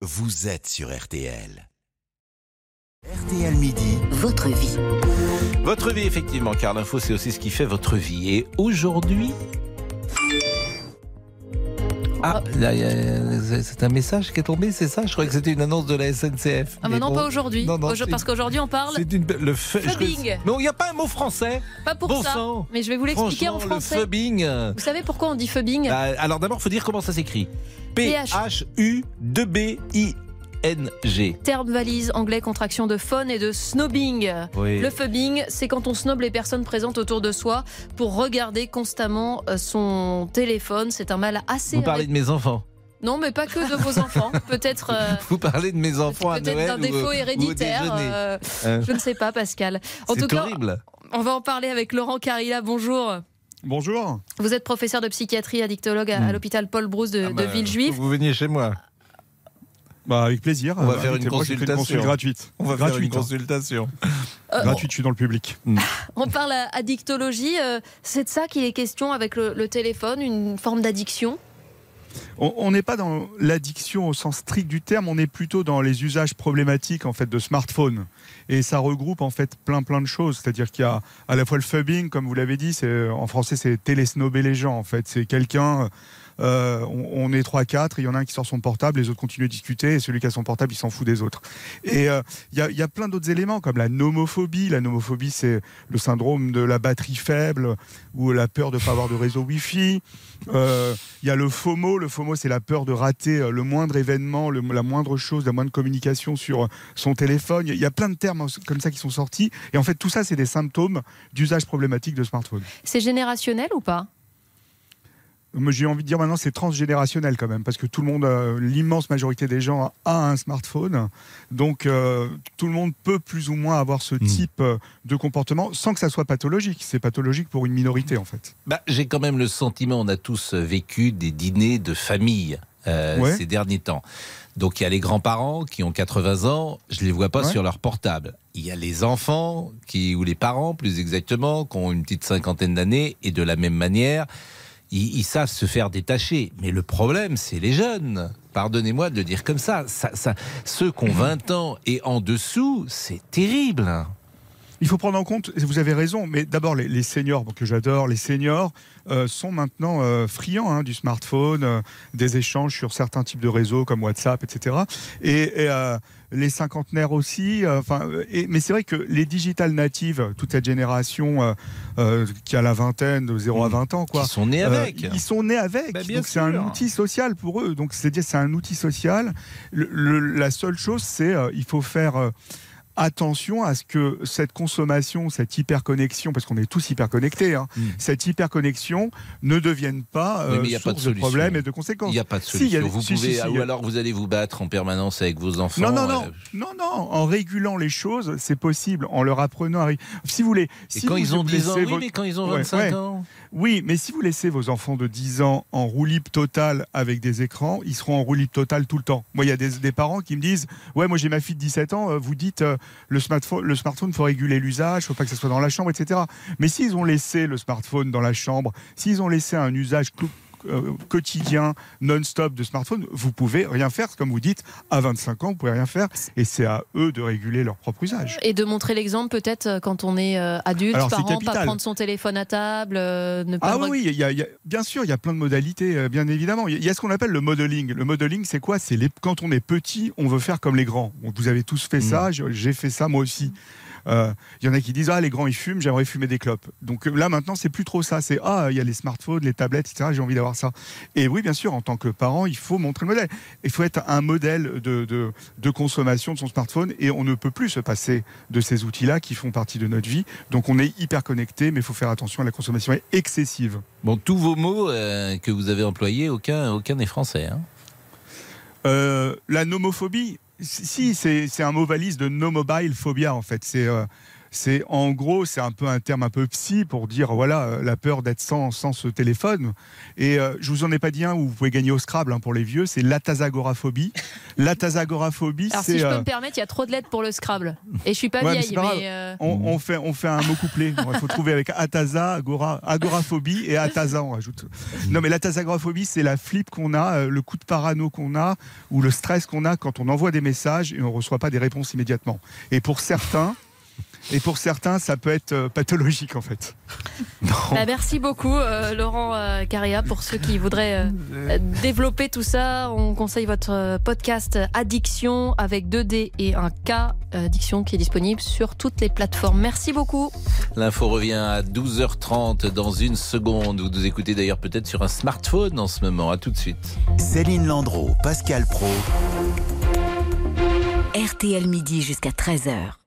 vous êtes sur RTL. RTL Midi, Votre vie. Votre vie, effectivement, car l'info, c'est aussi ce qui fait votre vie. Et aujourd'hui. Ah, c'est un message qui est tombé, c'est ça? Je croyais que c'était une annonce de la SNCF. Ah bah Mais non, bon. pas aujourd'hui. Parce qu'aujourd'hui, on parle C'est une, le Fubbing. Non, il n'y a pas un mot français. pas pour bon ça. sang. Mais je vais vous l'expliquer en français. Le fubbing. Vous savez pourquoi on dit fubbing? Bah, alors d'abord, il faut dire comment ça s'écrit. PH. P-H-U-2-B-I-N-G. Terme valise anglais, contraction de phone et de snobbing. Oui. Le fubbing, c'est quand on snob les personnes présentes autour de soi pour regarder constamment euh, son téléphone. C'est un mal assez. Vous parlez de mes enfants. Non, mais pas que de vos enfants. Peut-être. euh, Vous parlez de mes enfants à Peut-être d'un défaut ou héréditaire. euh, Hein je ne sais pas, Pascal. En C'est tout cas, horrible. on va en parler avec Laurent Carilla. Bonjour. Bonjour. Vous êtes professeur de psychiatrie addictologue à, à l'hôpital Paul Brousse de, Hmm. Ah de bah, Villejuif. Vous veniez chez moi. Bah, avec plaisir. On va Euh, faire une consultation. gratuite. On va faire une hein. consultation. Euh, Gratuite, je suis dans le public. On parle à addictologie. euh, c'est de ça qu'il est question avec le, le téléphone, une forme d'addiction? On n'est pas dans l'addiction au sens strict du terme, on est plutôt dans les usages problématiques en fait de smartphones. Et ça regroupe en fait plein plein de choses. C'est-à-dire qu'il y a à la fois le fubbing, comme vous l'avez dit, c'est en français c'est télésnober les gens. En fait, c'est quelqu'un. Euh, on, est 3-4, il y en a un qui sort son portable, les autres continuent de discuter, et celui qui a son portable, il s'en fout des autres. Et euh, il y, a, plein d'autres éléments, comme la nomophobie. La nomophobie, c'est le syndrome de la batterie faible, ou la peur de ne pas avoir de réseau Wi-Fi. Euh, Il y a le FOMO. Le FOMO, c'est la peur de rater le moindre événement, la moindre chose, la moindre communication sur son téléphone. Il y a- plein de termes comme ça qui sont sortis. Et en fait, tout ça, c'est des symptômes d'usage problématique de smartphone. C'est générationnel ou pas? J'ai envie de dire maintenant, c'est transgénérationnel quand même, parce que tout le monde, euh, l'immense majorité des gens a un smartphone. Donc, euh, tout le monde peut plus ou moins avoir ce type euh, de comportement sans que ça soit pathologique. C'est pathologique pour une minorité, en fait. Bah, J'ai quand même le sentiment, on a tous vécu des dîners de famille euh, Ouais. ces derniers temps. Donc il y a les grands-parents qui ont 80 ans, je les vois pas Ouais. sur leur portable. Il y a les enfants qui ou les parents plus exactement qui ont une petite cinquantaine d'années et de la même manière, ils, ils savent se faire détacher. Mais le problème, c'est les jeunes. Pardonnez-moi de le dire comme ça. ça, ça ceux qui ont 20 ans et en dessous, c'est terrible. Il faut prendre en compte, vous avez raison, mais d'abord les, les seniors, que j'adore, les seniors euh, sont maintenant euh, friands hein, du smartphone, euh, des échanges sur certains types de réseaux comme WhatsApp, etc. Et, et, les cinquantenaires aussi. euh, Enfin, euh, et- mais c'est vrai que les digital natives, toute cette génération euh, qui a la vingtaine, de 0 à 20 ans, quoi. Qui sont nés Euh, avec. ils sont nés avec. Bah, donc c'est un outil social pour eux. Donc c'est dire c'est un outil social. Le- le- la seule chose c'est euh, il faut faire euh, attention à ce que cette consommation, cette hyperconnexion, parce qu'on est tous hyperconnectés, hein, Mm. cette hyperconnexion ne devienne pas Oui, euh, mais il y a pas de source problèmes et de conséquences. Il n'y a pas de Si, a solution. vous si, pouvez, si, il ou alors vous allez vous battre en permanence avec vos enfants. Non, non, non, euh, non, non, en régulant les choses, c'est possible, en leur apprenant à... Si vous voulez... Et quand vous ils ont 10 ans, oui, mais quand ils ont Ouais, 25 ouais. ans. Oui, mais si vous laissez vos enfants de 10 ans en roue libre totale avec des écrans, ils seront en roue libre totale tout le temps. Moi, il y a des, des parents qui me disent Ouais, moi j'ai ma fille de 17 ans, euh, vous dites euh, le smartphone, le faut réguler l'usage, faut pas que ça soit dans la chambre, etc. Mais s'ils ont laissé le smartphone dans la chambre, s'ils ont laissé un usage quotidien, non-stop de smartphone, vous pouvez rien faire, comme vous dites, à 25 ans, vous pouvez rien faire, et c'est à eux de réguler leur propre usage. Et de montrer l'exemple peut-être euh, quand on est euh, adulte, Alors, parent, pas prendre son téléphone à table, euh, ne pas Ah oui, oui, il y a- il y a- bien sûr, il y a plein de modalités, euh, bien évidemment. Il y a- il y a ce qu'on appelle le modeling. Le modeling, c'est quoi? C'est les- quand on est petit, on veut faire comme les grands. Vous avez tous fait ça, je- j'ai fait ça moi aussi. Euh, Il y en a qui disent ah les grands ils fument, j'aimerais fumer des clopes. Donc euh, là maintenant c'est plus trop ça, c'est ah il y a les smartphones, les tablettes, etc. J'ai envie d'avoir ça. Et oui bien sûr en tant que parent il faut montrer le modèle. Il faut être un modèle de, de, de consommation de son smartphone et on ne peut plus se passer de ces outils-là qui font partie de notre vie. Donc on est hyper connecté, mais il faut faire attention à la consommation excessive. Bon, tous vos mots euh, que vous avez employés, aucun aucun n'est français. hein. Euh, la nomophobie, si, c'est un mot valise de no mobile phobia en fait. C'est euh, C'est en gros, c'est un peu un terme un peu psy pour dire voilà euh, la peur d'être sans, sans ce téléphone. Et euh, je vous en ai pas dit un où vous pouvez gagner au Scrabble hein, pour les vieux, c'est l'atazagoraphobie. L'atazagoraphobie, Alors si je peux euh, me permettre, il y a trop de lettres pour le Scrabble. Et je suis pas Ouais, vieille, mais, euh, on, on fait on fait un mot couplet. Il faut trouver avec ataza, agora, agoraphobie et ataza on rajoute. Non mais l'atazagoraphobie, c'est la flip qu'on a, le coup de parano qu'on a ou le stress qu'on a quand on envoie des messages et on reçoit pas des réponses immédiatement. Et pour certains et pour certains, ça peut être euh, pathologique en fait. bah, merci beaucoup euh, Laurent euh, Caria pour ceux qui voudraient euh, développer tout ça. On conseille votre podcast Addiction avec 2D et un K Addiction qui est disponible sur toutes les plateformes. Merci beaucoup. L'info revient à 12h30 dans une seconde. Vous nous écoutez d'ailleurs peut-être sur un smartphone en ce moment. À tout de suite. Céline Landreau, Pascal Pro. RTL midi jusqu'à 13h.